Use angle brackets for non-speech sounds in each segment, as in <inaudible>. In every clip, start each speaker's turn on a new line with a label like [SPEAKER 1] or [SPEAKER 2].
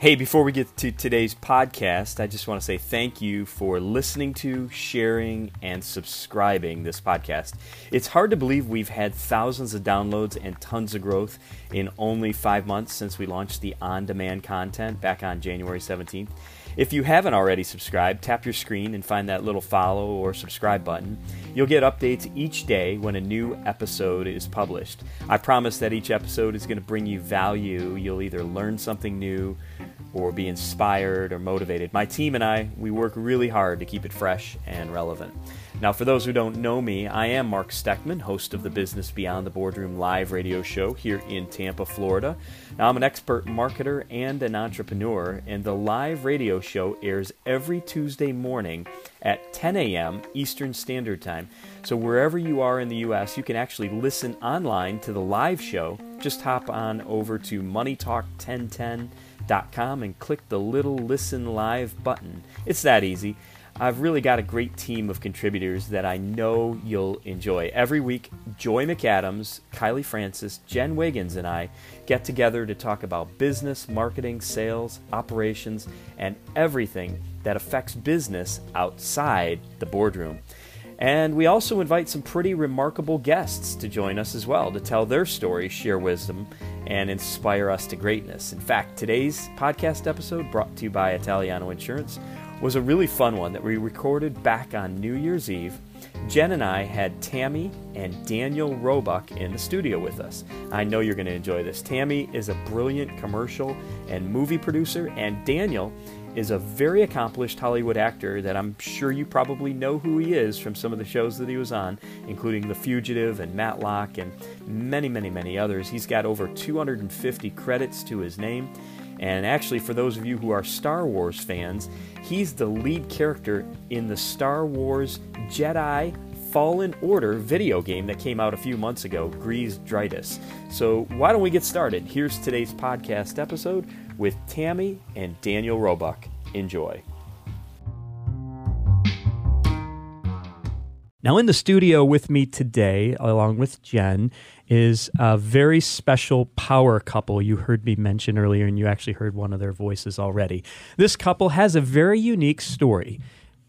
[SPEAKER 1] Hey, before we get to today's podcast, I just want to say thank you for listening to, sharing, and subscribing this podcast. It's hard to believe we've had thousands of downloads and tons of growth in only five months since we launched the on demand content back on January 17th. If you haven't already subscribed, tap your screen and find that little follow or subscribe button. You'll get updates each day when a new episode is published. I promise that each episode is going to bring you value. You'll either learn something new or be inspired or motivated. My team and I, we work really hard to keep it fresh and relevant. Now, for those who don't know me, I am Mark Steckman, host of the Business Beyond the Boardroom live radio show here in Tampa, Florida. Now, I'm an expert marketer and an entrepreneur, and the live radio show airs every Tuesday morning at 10 a.m. Eastern Standard Time. So, wherever you are in the U.S., you can actually listen online to the live show. Just hop on over to Money Talk 1010 com and click the little listen live button. It's that easy. I've really got a great team of contributors that I know you'll enjoy. Every week, Joy McAdams, Kylie Francis, Jen Wiggins, and I get together to talk about business, marketing, sales, operations, and everything that affects business outside the boardroom. And we also invite some pretty remarkable guests to join us as well to tell their stories, share wisdom, and inspire us to greatness. In fact, today's podcast episode, brought to you by Italiano Insurance, was a really fun one that we recorded back on New Year's Eve. Jen and I had Tammy and Daniel Roebuck in the studio with us. I know you're going to enjoy this. Tammy is a brilliant commercial and movie producer, and Daniel is a very accomplished Hollywood actor that I'm sure you probably know who he is from some of the shows that he was on, including The Fugitive and Matlock and many, many, many others. He's got over 250 credits to his name. And actually, for those of you who are Star Wars fans, he's the lead character in the Star Wars Jedi Fallen Order video game that came out a few months ago, Greez Dritus. So, why don't we get started? Here's today's podcast episode with Tammy and Daniel Roebuck. Enjoy. Now, in the studio with me today, along with Jen, is a very special power couple you heard me mention earlier, and you actually heard one of their voices already. This couple has a very unique story.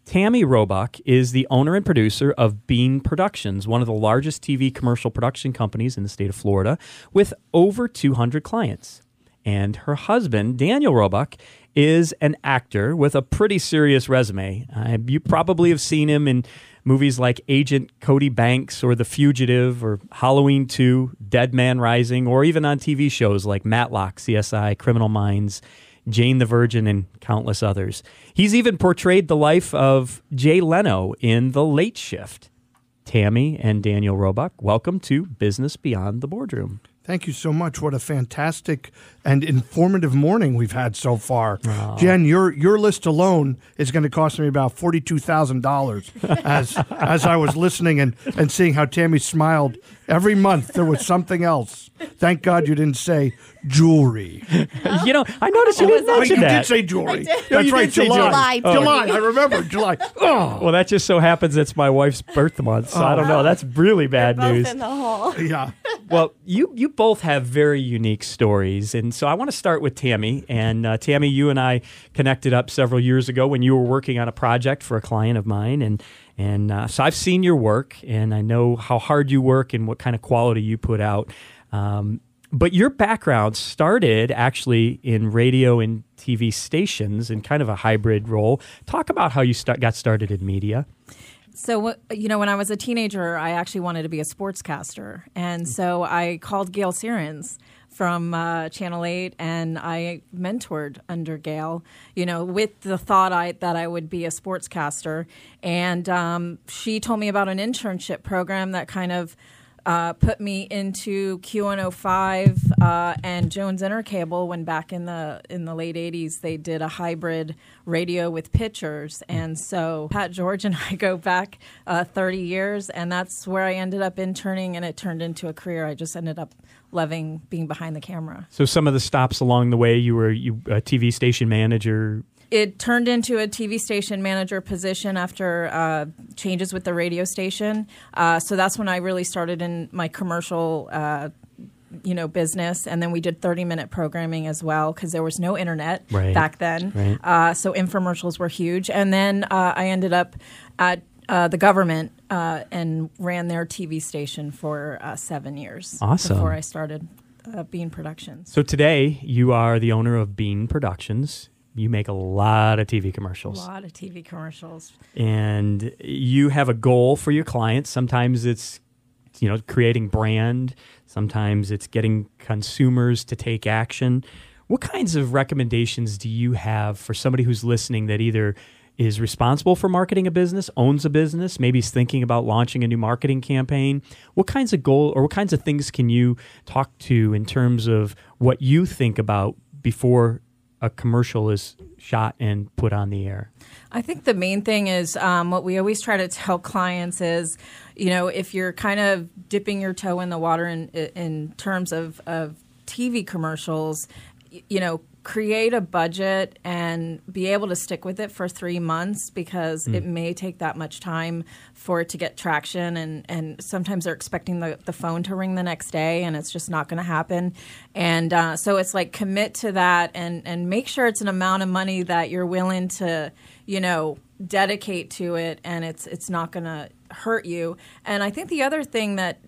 [SPEAKER 1] Tammy Roebuck is the owner and producer of Bean Productions, one of the largest TV commercial production companies in the state of Florida, with over 200 clients. And her husband, Daniel Roebuck, is an actor with a pretty serious resume. Uh, you probably have seen him in movies like Agent Cody Banks or The Fugitive or Halloween 2, Dead Man Rising, or even on TV shows like Matlock, CSI, Criminal Minds, Jane the Virgin, and countless others. He's even portrayed the life of Jay Leno in The Late Shift. Tammy and Daniel Roebuck, welcome to Business Beyond the Boardroom.
[SPEAKER 2] Thank you so much. What a fantastic and informative morning we've had so far. Oh. Jen, your your list alone is going to cost me about forty two thousand dollars. <laughs> As as I was listening and, and seeing how Tammy smiled every month, there was something else. Thank God you didn't say jewelry. <laughs>
[SPEAKER 1] you know, I noticed you didn't mention
[SPEAKER 2] you
[SPEAKER 1] that.
[SPEAKER 2] did say jewelry. That's right, July. July. Oh. July. I remember July.
[SPEAKER 1] Oh. <laughs> Well, that just so happens it's my wife's birth month, so oh. I don't oh. know. That's really bad
[SPEAKER 3] You're
[SPEAKER 1] news.
[SPEAKER 3] in the hole.
[SPEAKER 2] Yeah.
[SPEAKER 1] Well, you you both have very unique stories, and so I want to start with Tammy. And uh, Tammy, you and I connected up several years ago when you were working on a project for a client of mine, and and uh, so I've seen your work, and I know how hard you work and what kind of quality you put out. Um, but your background started actually in radio and TV stations in kind of a hybrid role. Talk about how you start, got started in media.
[SPEAKER 3] So, you know, when I was a teenager, I actually wanted to be a sportscaster. And so I called Gayle Sierens from uh, Channel 8 and I mentored under Gayle, you know, with the thought I, that I would be a sportscaster. And um, she told me about an internship program that kind of uh, put me into Q105 uh, and Jones Intercable when back in the in the late 80s they did a hybrid radio with pictures and so Pat George and <laughs> I go back uh, 30 years and that's where I ended up interning and it turned into a career. I just ended up loving being behind the camera.
[SPEAKER 1] So some of the stops along the way you were you a TV station manager
[SPEAKER 3] it turned into a TV station manager position after uh, changes with the radio station. Uh, so that's when I really started in my commercial uh, you know business, and then we did 30 minute programming as well because there was no internet
[SPEAKER 1] Right.
[SPEAKER 3] back then.
[SPEAKER 1] Right.
[SPEAKER 3] Uh, so infomercials were huge, and then uh, I ended up at uh, the government uh, and ran their TV station for uh, seven years.
[SPEAKER 1] Awesome.
[SPEAKER 3] Before I started uh, Bean Productions.
[SPEAKER 1] So today you are the owner of Bean Productions. You make a lot of TV commercials.
[SPEAKER 3] A lot of TV commercials.
[SPEAKER 1] and you have a goal for your clients. Sometimes it's you know creating brand. Sometimes it's getting consumers to take action. What kinds of recommendations do you have for somebody who's listening that either is responsible for marketing a business, owns a business, maybe is thinking about launching a new marketing campaign? What kinds of goal or what kinds of things can you talk to in terms of what you think about before a commercial is shot and put on the air?
[SPEAKER 3] I think the main thing is um, what we always try to tell clients is, you know, if you're kind of dipping your toe in the water in in terms of, of TV commercials, you know, create a budget and be able to stick with it for three months because it may take that much time for it to get traction and, and sometimes they're expecting the, the phone to ring the next day and it's just not going to happen. And uh, so it's like commit to that and, and make sure it's an amount of money that you're willing to you know dedicate to it and it's it's not going to hurt you. And i think the other thing that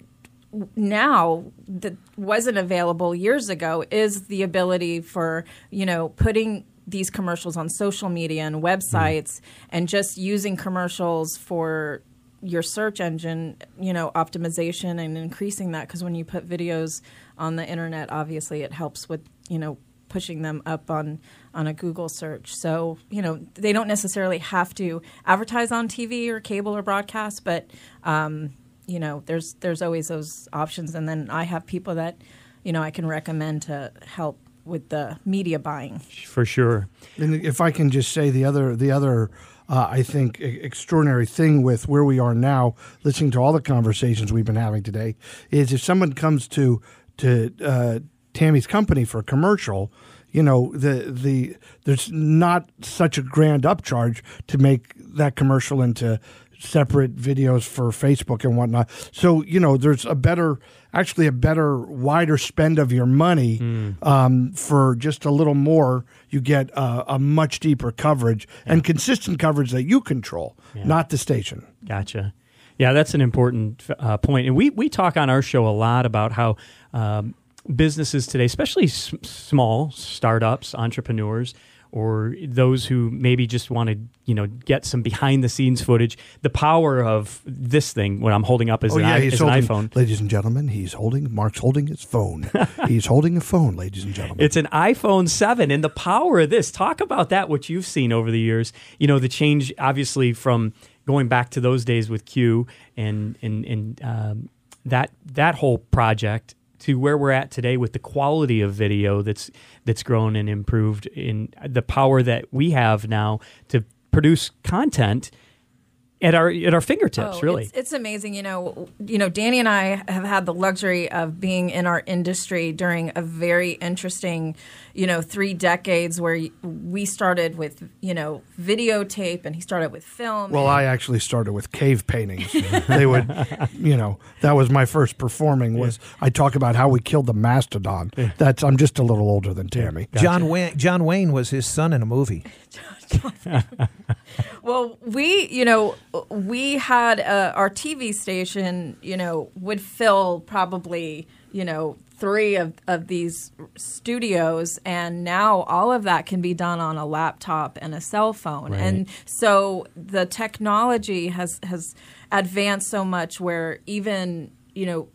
[SPEAKER 3] now that wasn't available years ago is the ability for you know putting these commercials on social media and websites and just using commercials for your search engine you know optimization and increasing that because when you put videos on the internet obviously it helps with you know pushing them up on on a Google search. So, you know, they don't necessarily have to advertise on TV or cable or broadcast, but um, you know, there's there's always those options and then I have people that, you know, I can recommend to help with the media buying.
[SPEAKER 1] For sure.
[SPEAKER 2] And if I can just say the other, the other, uh, I think e- extraordinary thing with where we are now, listening to all the conversations we've been having today, is if someone comes to to uh, Tammy's company for a commercial, you know, the the there's not such a grand upcharge to make that commercial into separate videos for Facebook and whatnot. So you know, there's a better, actually a better, wider spend of your money um, for just a little more. You get uh, a much deeper coverage and consistent coverage that you control, not the station.
[SPEAKER 1] Gotcha. Yeah, that's an important uh, point. And we, we talk on our show a lot about how um, businesses today, especially s- small startups, entrepreneurs, or those who maybe just want to, you know, get some behind the scenes footage, the power of this thing, what I'm holding up is,
[SPEAKER 2] Oh
[SPEAKER 1] an,
[SPEAKER 2] yeah,
[SPEAKER 1] is an
[SPEAKER 2] holding,
[SPEAKER 1] iPhone.
[SPEAKER 2] ladies and gentlemen. He's holding. Mark's holding his phone. <laughs> he's holding a phone, ladies and gentlemen.
[SPEAKER 1] It's an iPhone 7 and the power of this. Talk about that, what you've seen over the years. You know, the change obviously from going back to those days with Q and and and um, that that whole project to where we're at today with the quality of video that's that's grown and improved in the power that we have now to produce content at our at our fingertips,
[SPEAKER 3] Oh,
[SPEAKER 1] really.
[SPEAKER 3] It's, it's amazing. You know, you know, Danny and I have had the luxury of being in our industry during a very interesting, you know, three decades where we started with, you know, videotape and he started with film.
[SPEAKER 2] well, I actually started with cave paintings. <laughs> they would, you know, that was my first performing. Was I talk about how we killed the mastodon? That's I'm just a little older than Tammy.
[SPEAKER 4] John Wayne, John Wayne was his son in a movie. <laughs>
[SPEAKER 3] Well, we, you know, we had uh, our TV station, you know, would fill probably, you know, three of, of these studios, and now all of that can be done on a laptop and a cell phone.
[SPEAKER 1] Right.
[SPEAKER 3] And so the technology has has advanced so much where even, you know,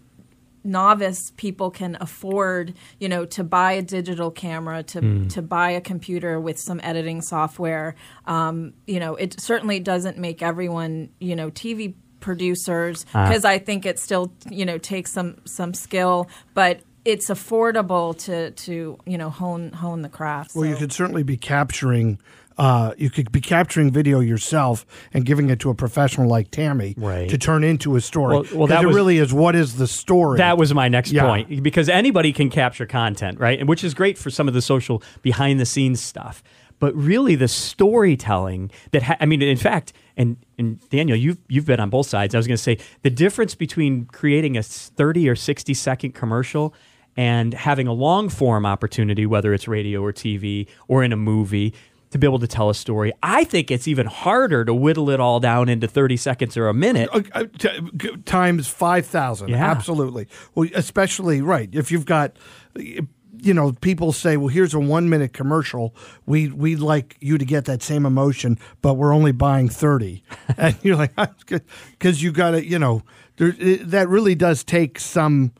[SPEAKER 3] novice people can afford, you know, to buy a digital camera, to to buy a computer with some editing software. Um, you know, it certainly doesn't make everyone, you know, TV producers because I think it still, you know, takes some some skill, but it's affordable to to you know hone hone the craft.
[SPEAKER 2] Well, you could certainly be capturing. Uh, you could be capturing video yourself and giving it to a professional like Tammy
[SPEAKER 1] Right.
[SPEAKER 2] to turn into a story.
[SPEAKER 1] Well- well, that was-
[SPEAKER 2] really is. What is the story?
[SPEAKER 1] That was my next
[SPEAKER 2] Yeah.
[SPEAKER 1] point because anybody can capture content, right? And which is great for some of the social behind the scenes stuff. But really, the storytelling that ha- I mean, in fact, and and Daniel, you've you've been on both sides. I was going to say the difference between creating a thirty or sixty second commercial and having a long form opportunity, whether it's radio or TV or in a movie, to be able to tell a story. I think it's even harder to whittle it all down into 30 seconds or a minute.
[SPEAKER 2] Uh, uh, t- times 5,000.
[SPEAKER 1] Yeah.
[SPEAKER 2] Absolutely. Well, especially, right. If you've got, you know, people say, well, here's a one minute commercial. We, we'd like you to get that same emotion, but we're only buying 30. <laughs> and you're like, <laughs> because you got to, you know, there, it, that really does take some.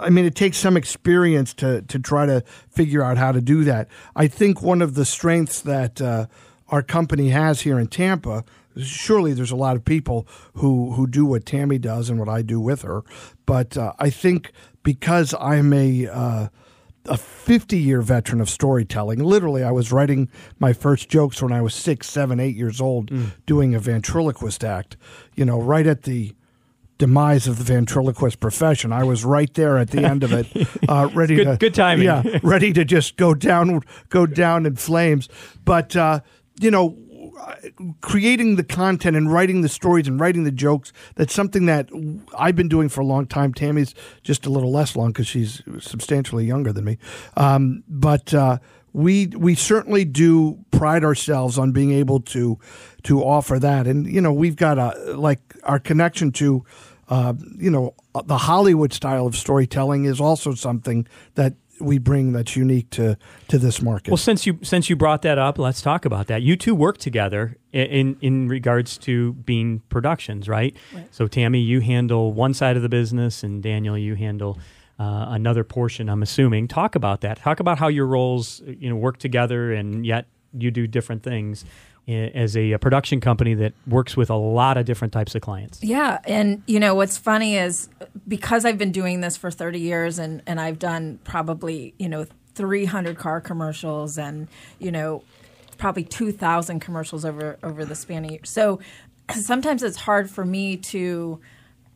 [SPEAKER 2] I mean, it takes some experience to to try to figure out how to do that. I think one of the strengths that uh, our company has here in Tampa. Surely, there's a lot of people who who do what Tammy does and what I do with her, but uh, I think because I'm a uh, a 50 year veteran of storytelling. Literally, I was writing my first jokes when I was six, seven, eight years old, doing a ventriloquist act. You know, right at the demise of the ventriloquist profession. I was right there at the end of it, uh, <laughs> ready
[SPEAKER 1] Good-
[SPEAKER 2] to
[SPEAKER 1] good timing.
[SPEAKER 2] Yeah, ready to just go down, go down in flames. But uh, you know, creating the content and writing the stories and writing the jokes that's something that I've been doing for a long time. Tammy's just a little less long because she's substantially younger than me. Um, but uh, we we certainly do pride ourselves on being able to to offer that, and you know we've got a like our connection to. Uh, you know, the Hollywood style of storytelling is also something that we bring that's unique to to this market.
[SPEAKER 1] Well, since you since you brought that up, let's talk about that. You two work together in in regards to Bean Productions, right? So, Tammy, you handle one side of the business, and Daniel, you handle uh, another portion. I'm assuming. Talk about that. Talk about how your roles, you know, work together, and yet you do different things i- as a, a production company that works with a lot of different types of clients.
[SPEAKER 3] Yeah, and you know what's funny is because I've been doing this for 30 years and and I've done probably, you know, 300 car commercials and, you know, probably 2000 commercials over over the span of years. So sometimes it's hard for me to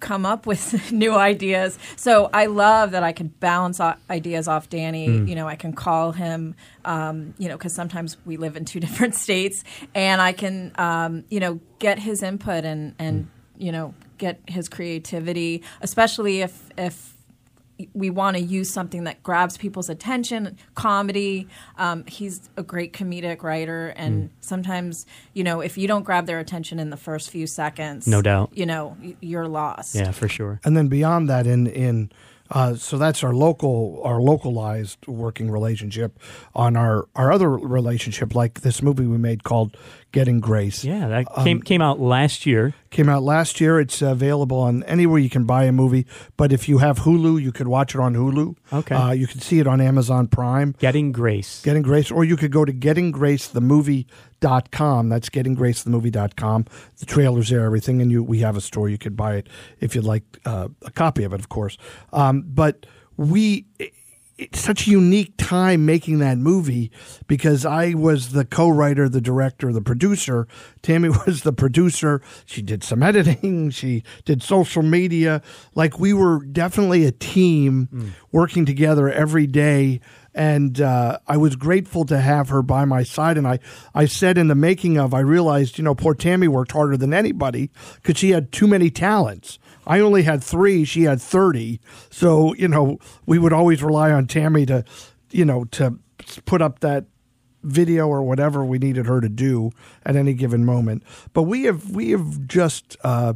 [SPEAKER 3] come up with <laughs> new ideas. So I love that I can bounce ideas off Danny. You know, I can call him, um, you know, because sometimes we live in two <laughs> different states, and I can, um, you know, get his input and and you know get his creativity, especially if if we want to use something that grabs people's attention comedy um, he's a great comedic writer and sometimes you know if you don't grab their attention in the first few seconds
[SPEAKER 1] No doubt.
[SPEAKER 3] you know you're lost
[SPEAKER 1] Yeah, for sure.
[SPEAKER 2] and then beyond that in in uh, so that's our local our localized working relationship on our our other relationship like this movie we made called getting grace
[SPEAKER 1] Yeah, that came came out last year.
[SPEAKER 2] Came out last year it's available on anywhere you can buy a movie but if you have hulu you could watch it on hulu
[SPEAKER 1] Okay.
[SPEAKER 2] uh, you can see it on amazon prime
[SPEAKER 1] Getting Grace.
[SPEAKER 2] Getting Grace, or you could go to gettinggracethemovie.com. That's gettinggracethemovie.com. The trailer's there, everything, and you we have a store. You could buy it if you'd like uh, a copy of it, of course. Um, but we. It's such a unique time making that movie because I was the co-writer, the director, the producer. Tammy <laughs> was the producer. She did some editing. She did social media. Like we were definitely a team working together every day and uh, I was grateful to have her by my side. And I, I said in the making of, I realized, you know, poor Tammy worked harder than anybody because she had too many talents. I only had three; she had thirty. So you know, we would always rely on Tammy to, you know, to put up that video or whatever we needed her to do at any given moment. But we have we have just uh,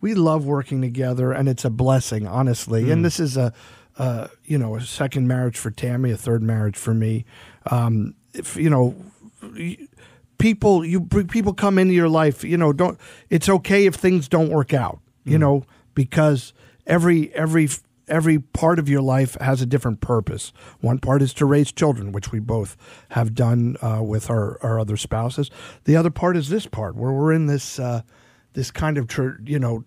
[SPEAKER 2] we love working together, and it's a blessing, honestly. And this is a uh, you know a second marriage for Tammy, a third marriage for me. Um, if you know. People, you people come into your life. You know, don't. It's okay if things don't work out. You know, because every every every part of your life has a different purpose. One part is to raise children, which we both have done uh, with our, our other spouses. The other part is this part, where we're in this uh, this kind of tr- you know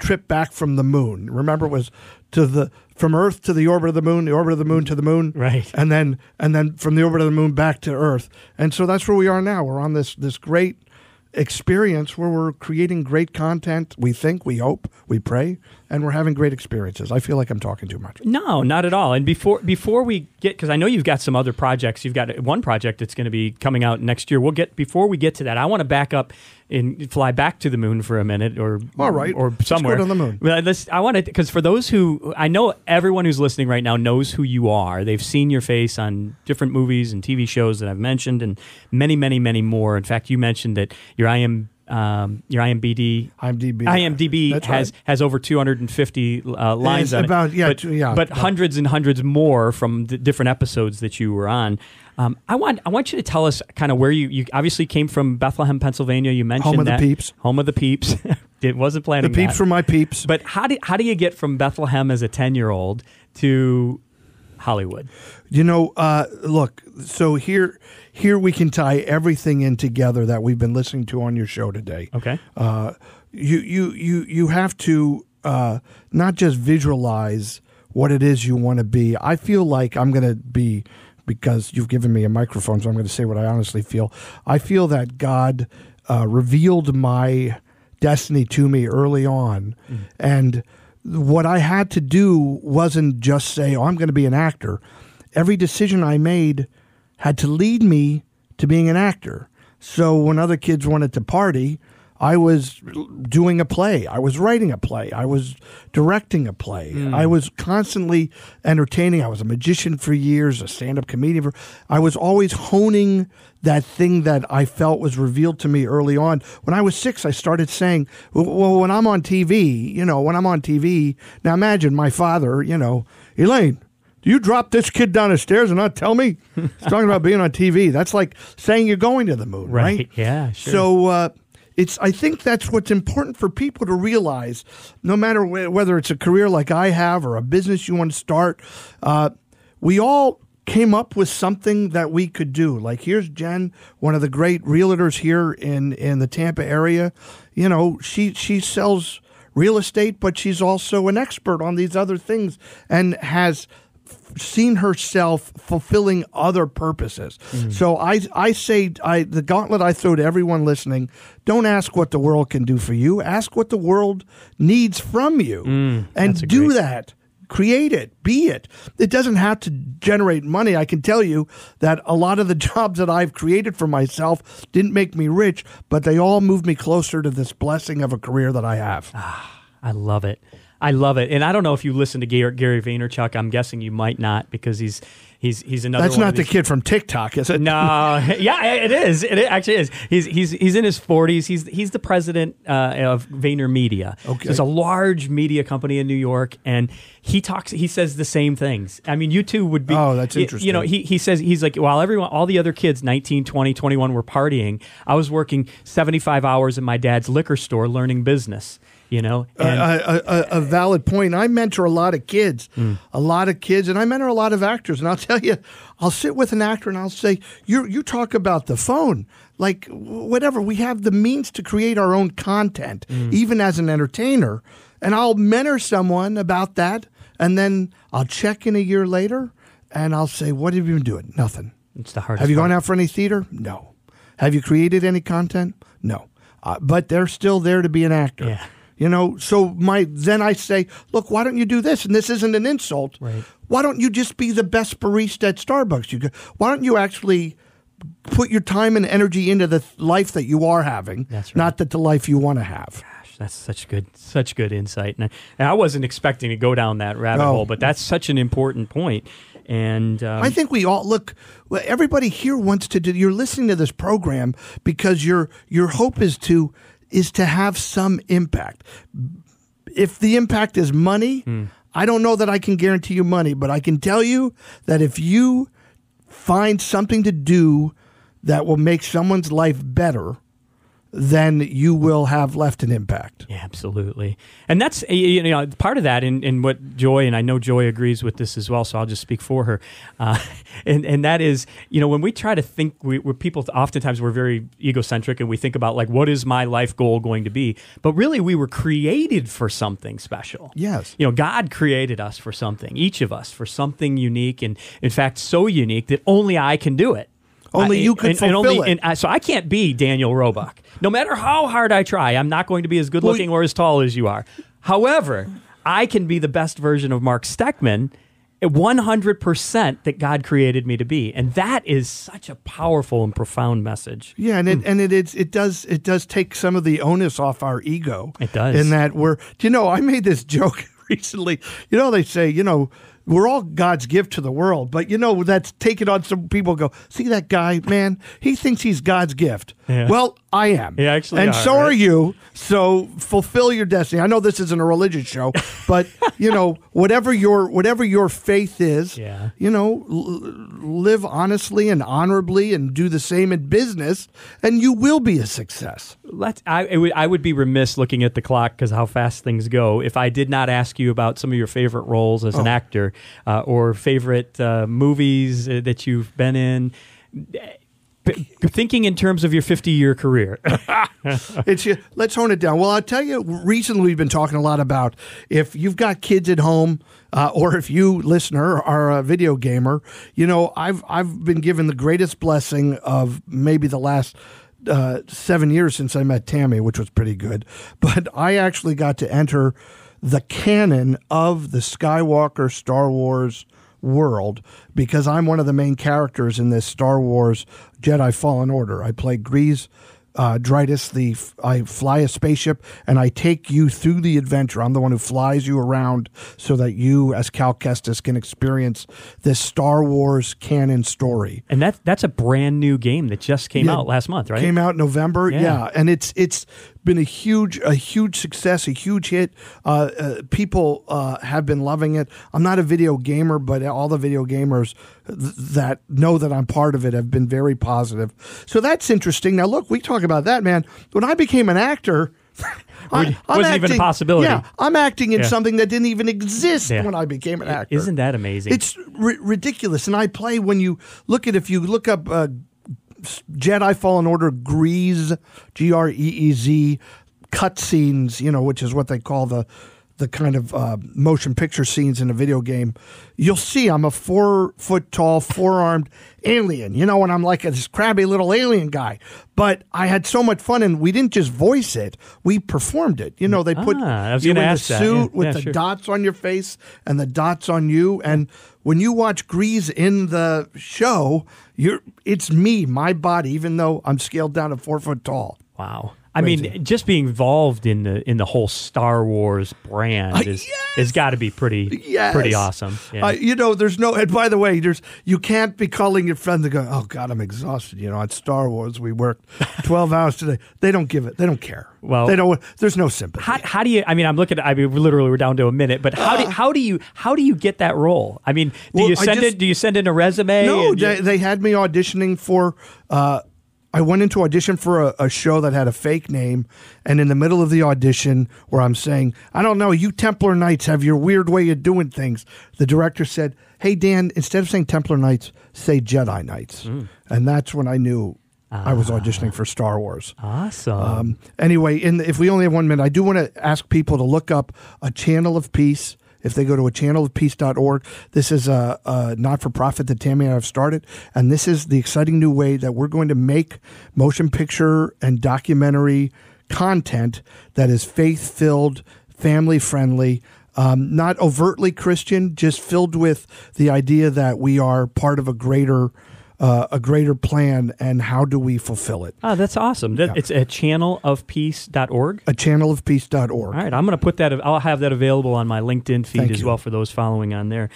[SPEAKER 2] trip back from the moon. Remember, it was to the from Earth to the orbit of the moon, the orbit of the moon to the moon,
[SPEAKER 1] Right.
[SPEAKER 2] And then and then from the orbit of the moon back to Earth. And so that's where we are now. We're on this this great experience where we're creating great content. We think, we hope, we pray, and we're having great experiences. I feel like I'm talking too much.
[SPEAKER 1] No, not at all. And before before we get, because I know you've got some other projects. You've got one project that's going to be coming out next year. We'll get before we get to that. I want to back up and fly back to the moon for a minute, or
[SPEAKER 2] All right.
[SPEAKER 1] or somewhere
[SPEAKER 2] on the moon.
[SPEAKER 1] Let's- I want to because for those who I know, everyone who's listening right now knows who you are. They've seen your face on different movies and TV shows that I've mentioned, and many, many, many more. In fact, you mentioned that your IM. Um, your IMBD,
[SPEAKER 2] IMDb.
[SPEAKER 1] IMDb
[SPEAKER 2] That's
[SPEAKER 1] has
[SPEAKER 2] right.
[SPEAKER 1] has over 250 uh, lines
[SPEAKER 2] It's
[SPEAKER 1] on
[SPEAKER 2] about-
[SPEAKER 1] it.
[SPEAKER 2] yeah,
[SPEAKER 1] but,
[SPEAKER 2] yeah.
[SPEAKER 1] but hundreds and hundreds more from the different episodes that you were on. Um, I want I want you to tell us kind of where you you obviously came from Bethlehem, Pennsylvania. You mentioned
[SPEAKER 2] Home of the peeps.
[SPEAKER 1] home of the peeps. <laughs> it wasn't
[SPEAKER 2] planned.
[SPEAKER 1] The
[SPEAKER 2] peeps
[SPEAKER 1] that.
[SPEAKER 2] were my peeps.
[SPEAKER 1] But how do how do you get from Bethlehem as a ten year old to Hollywood?
[SPEAKER 2] You know, uh, look. So here, here we can tie everything in together that we've been listening to on your show today.
[SPEAKER 1] Okay.
[SPEAKER 2] Uh, you, you, you, you have to uh, not just visualize what it is you want to be. I feel like I'm going to be because you've given me a microphone, so I'm going to say what I honestly feel. I feel that God uh, revealed my destiny to me early on, and what I had to do wasn't just say, "Oh, I'm going to be an actor." Every decision I made had to lead me to being an actor. So when other kids wanted to party, I was doing a play. I was writing a play. I was directing a play. I was constantly entertaining. I was a magician for years, a stand up comedian. For, I was always honing that thing that I felt was revealed to me early on. When I was six, I started saying, well, when I'm on TV, you know, when I'm on TV, now imagine my father, you know, Elaine, do you drop this kid down the stairs and not tell me? <laughs> He's talking about being on TV. That's like saying you're going to the moon, right?
[SPEAKER 1] Right. Yeah, sure.
[SPEAKER 2] So uh, it's. I think that's what's important for people to realize. No matter wh- whether it's a career like I have or a business you want to start, uh, we all came up with something that we could do. Like here's Jen, one of the great realtors here in in the Tampa area. You know, she she sells real estate, but she's also an expert on these other things and has seen herself fulfilling other purposes. Mm. So I I say I the gauntlet I throw to everyone listening, don't ask what the world can do for you, ask what the world needs from you.
[SPEAKER 1] Mm, and
[SPEAKER 2] do
[SPEAKER 1] great-
[SPEAKER 2] that. Create it, be it. It doesn't have to generate money. I can tell you that a lot of the <laughs> jobs that I've created for myself didn't make me rich, but they all moved me closer to this blessing of a career that I have.
[SPEAKER 1] Ah, I love it. I love it. And I don't know if you listen to Gary, Gary Vaynerchuk. I'm guessing you might not because he's he's he's another.
[SPEAKER 2] That's not the kid from TikTok, is it?
[SPEAKER 1] No, <laughs> <laughs> yeah, it is. It actually is. He's he's he's in his 40s. He's he's the president uh, of Vayner Media.
[SPEAKER 2] Okay.
[SPEAKER 1] it's a large media company in New York, and he talks. He says the same things. I mean, you two would be.
[SPEAKER 2] Oh, that's
[SPEAKER 1] interesting. You know, he he says he's like while everyone, all the other kids, 19, 20, 21, were partying. I was working 75 hours in my dad's liquor store learning business. You know, and
[SPEAKER 2] a, a, a valid point. I mentor a lot of kids,
[SPEAKER 1] Hmm.
[SPEAKER 2] a lot of kids, and I mentor a lot of actors. And I'll <laughs> tell you, I'll sit with an actor and I'll say, "You you talk about the phone, like whatever. We have the means to create our own content,
[SPEAKER 1] Hmm.
[SPEAKER 2] even as an entertainer." And I'll mentor someone about that, and then I'll check in a year later, and I'll say, "What have you been doing? Nothing."
[SPEAKER 1] it's the hardest.
[SPEAKER 2] Have you
[SPEAKER 1] part.
[SPEAKER 2] gone out for any theater? No. Have you created any content? No. Uh, but they're still there to be an actor.
[SPEAKER 1] Yeah.
[SPEAKER 2] You know, so my then I say, look, why don't you do this? And this isn't an insult.
[SPEAKER 1] Right.
[SPEAKER 2] Why don't you just be the best barista at Starbucks? You could, why don't you actually put your time and energy into the life that you are having,
[SPEAKER 1] right.
[SPEAKER 2] not that the life you want to have.
[SPEAKER 1] Gosh, that's such good, such good insight, and I, and I wasn't expecting to go down that rabbit
[SPEAKER 2] No.
[SPEAKER 1] hole, but that's such an important point. And um,
[SPEAKER 2] I think we all look. Everybody here wants to do. You're listening to this program because your your hope is to is to have some impact. If the impact is money, hmm. I don't know that I can guarantee you money, but I can tell you that if you find something to do that will make someone's life better, then you will have left an impact.
[SPEAKER 1] Yeah, absolutely. And that's you know part of that in, in what Joy and I know Joy agrees with this as well. So I'll just speak for her. Uh, <laughs> and and that is you know when we try to think, we, we're people oftentimes we're very egocentric and we think about like what is my life goal going to be. But really, we were created for something special.
[SPEAKER 2] Yes.
[SPEAKER 1] You know, God created us for something, each of us for something unique, and in fact, so unique that only I can do it.
[SPEAKER 2] Only
[SPEAKER 1] I-
[SPEAKER 2] you can
[SPEAKER 1] and, and
[SPEAKER 2] fulfill
[SPEAKER 1] only,
[SPEAKER 2] it.
[SPEAKER 1] And I, so I can't be Daniel Roebuck. No matter how hard I try, I'm not going to be as good looking or as tall as you are. However, I can be the best version of Mark Steckman. Eh, 100% that God created me to be. And that is such a powerful and profound message.
[SPEAKER 2] Yeah, and it hmm. and it is it does it does take some of the onus off our ego.
[SPEAKER 1] It does.
[SPEAKER 2] In that we're do you know, I made this <laughs> joke recently. You know, they say, you know, we're all God's gift to the world, but you know that's taken on some people go, see that guy, man, he thinks he's God's gift.
[SPEAKER 1] Yeah.
[SPEAKER 2] Well, I am.
[SPEAKER 1] You actually
[SPEAKER 2] and
[SPEAKER 1] are,
[SPEAKER 2] so
[SPEAKER 1] right?
[SPEAKER 2] are you. So fulfill your destiny. I know this isn't a religious show, <laughs> but you know, whatever your whatever your faith is,
[SPEAKER 1] Yeah.
[SPEAKER 2] you know, l- live honestly and honorably and do the same in business, and you will be a success.
[SPEAKER 1] Let's. I, it would, I would be remiss looking at the clock because how fast things go if I did not ask you about some of your favorite roles as an oh. actor uh, or favorite uh, movies uh, that you've been in. P- thinking in terms of your 50 year career. <laughs>
[SPEAKER 2] It's let's hone it down. Well, I'll tell you. Recently, we've been talking a lot about if you've got kids at home, uh, or if you listener are a video gamer. You know, I've I've been given the greatest blessing of maybe the last. Uh, seven years since I met Tammy, which was pretty good. But I actually got to enter the canon of the Skywalker Star Wars world because I'm one of the main characters in this Star Wars Jedi Fallen Order. I play Greez uh, Dritus. The I fly a spaceship and I take you through the adventure. I'm the one who flies you around so that you, as Cal Kestis, can experience this Star Wars canon story.
[SPEAKER 1] and that, that's a brand new game that just came
[SPEAKER 2] Yeah.
[SPEAKER 1] out last month, right?
[SPEAKER 2] Came out November,
[SPEAKER 1] Yeah.
[SPEAKER 2] yeah. and it's it's been a huge a huge success, a huge hit. Uh, uh, people uh, have been loving it. I'm not a video gamer, but all the video gamers th- that know that I'm part of it have been very positive. So that's interesting. Now, look, we talk about that, man. When I became an actor. <laughs> I-
[SPEAKER 1] Wasn't even a possibility.
[SPEAKER 2] Yeah, I'm acting in
[SPEAKER 1] Yeah.
[SPEAKER 2] something that didn't even exist
[SPEAKER 1] Yeah.
[SPEAKER 2] when I became an actor.
[SPEAKER 1] Isn't that amazing?
[SPEAKER 2] It's ri- ridiculous. And I play when you look at if you look up uh, Jedi Fallen Order Greez, G R E E Z cutscenes, you know, which is what they call the the kind of uh, motion picture scenes in a video game. You'll see I'm a four foot tall, four armed alien, you know, and I'm like this crabby little alien guy. But I had so much fun, and we didn't just voice it; we performed it. You know, they put
[SPEAKER 1] Ah, I was
[SPEAKER 2] you in
[SPEAKER 1] that.
[SPEAKER 2] suit
[SPEAKER 1] Yeah,
[SPEAKER 2] with
[SPEAKER 1] yeah,
[SPEAKER 2] the
[SPEAKER 1] sure.
[SPEAKER 2] dots on your face and the dots on you. And when you watch Greez in the show, you're it's me, my body, even though I'm scaled down to four foot tall.
[SPEAKER 1] Wow. I mean, just being involved in the in the whole Star Wars brand
[SPEAKER 2] Uh,
[SPEAKER 1] is
[SPEAKER 2] yes!
[SPEAKER 1] has got to be pretty
[SPEAKER 2] Yes.
[SPEAKER 1] pretty awesome. Yeah.
[SPEAKER 2] Uh, you know, there's no. And by the way, there's you can't be calling your friend and go. Oh God, I'm exhausted. You know, at Star Wars we worked <laughs> 12 hours today. They don't give it. They don't care.
[SPEAKER 1] Well-
[SPEAKER 2] they don't. There's no sympathy.
[SPEAKER 1] how, how do you? I mean, I'm looking. at I mean, literally we're down to a minute. But how do how do you how do you get that role? I mean, do
[SPEAKER 2] Well,
[SPEAKER 1] you send
[SPEAKER 2] just-
[SPEAKER 1] it? Do you send in a resume?
[SPEAKER 2] No,
[SPEAKER 1] and you-
[SPEAKER 2] they, they had me auditioning for. Uh, I went into audition for a, a show that had a fake name, and in the middle of the audition, where I'm saying, "I don't know, you Templar Knights have your weird way of doing things," the director said, "Hey Dan, instead of saying Templar Knights, say Jedi Knights," and that's when I knew I was auditioning for Star Wars.
[SPEAKER 1] awesome.
[SPEAKER 2] Um, anyway, in if we only have one minute, I do want to ask people to look up a channel of peace. If they go to a channelofpeace.org, this is a, a not for profit that Tammy and I have started. And this is the exciting new way that we're going to make motion picture and documentary content that is faith filled, family friendly. Um, not overtly Christian, just filled with the idea that we are part of a greater, uh, a greater plan, and how do we fulfill it?
[SPEAKER 1] oh, that's awesome. That, It's at channelofpeace.org.
[SPEAKER 2] A channelofpeace.org.
[SPEAKER 1] All right, I'm going to put that. I'll have that available on my LinkedIn feed
[SPEAKER 2] Thank
[SPEAKER 1] as
[SPEAKER 2] you.
[SPEAKER 1] well for those following on there.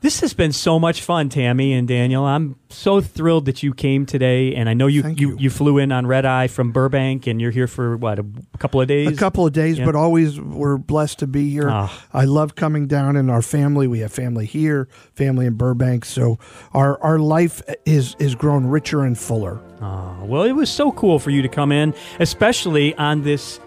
[SPEAKER 1] This has been so much fun, Tammy and Daniel. I'm so thrilled that you came today, and I know you you,
[SPEAKER 2] you.
[SPEAKER 1] you flew in on red eye from Burbank, and you're here for what a couple of days.
[SPEAKER 2] a couple of days,
[SPEAKER 1] Yeah.
[SPEAKER 2] but always we're blessed to be here.
[SPEAKER 1] Ah.
[SPEAKER 2] I love coming down and our family. We have family here, family in Burbank, so our our life is is grown richer and fuller.
[SPEAKER 1] Oh, well, it was so cool for you to come in, especially on this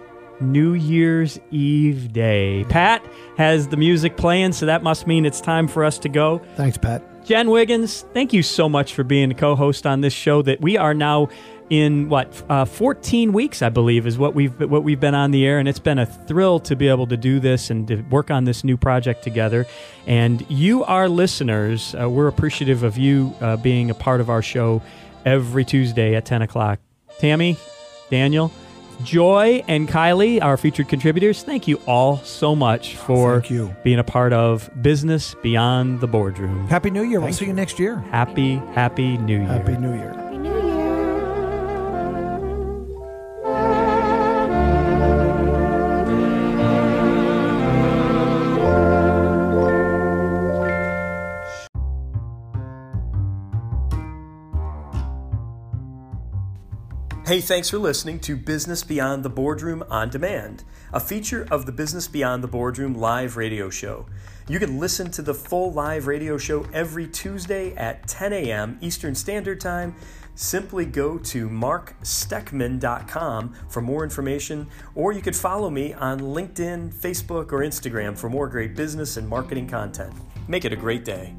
[SPEAKER 1] New Year's Eve day. Pat has the music playing, so that must mean it's time for us to go.
[SPEAKER 2] Thanks, Pat.
[SPEAKER 1] Jen Wiggins, thank you so much for being a co-host on this show. That we are now in what uh, 14 weeks, I believe, is what we've what we've been on the air, and it's been a thrill to be able to do this and to work on this new project together. And you, our listeners, uh, we're appreciative of you uh, being a part of our show every Tuesday at 10 o'clock. Tammy, Daniel,
[SPEAKER 5] Joy and Kylie, our featured contributors, thank you all so much for
[SPEAKER 2] Thank you.
[SPEAKER 5] being a part of Business Beyond the Boardroom.
[SPEAKER 4] Happy New Year. we'll
[SPEAKER 2] Thank
[SPEAKER 4] see you
[SPEAKER 2] you.
[SPEAKER 4] next year.
[SPEAKER 5] Happy, happy New Year.
[SPEAKER 2] Happy New Year.
[SPEAKER 6] Happy New Year.
[SPEAKER 1] Thanks for listening to Business Beyond the Boardroom on Demand, a feature of the Business Beyond the Boardroom live radio show. You can listen to the full live radio show every Tuesday at 10 a.m. Eastern Standard Time. Simply go to marksteckman.com for more information, or you could follow me on LinkedIn, Facebook, or Instagram for more great business and marketing content. Make it a great day.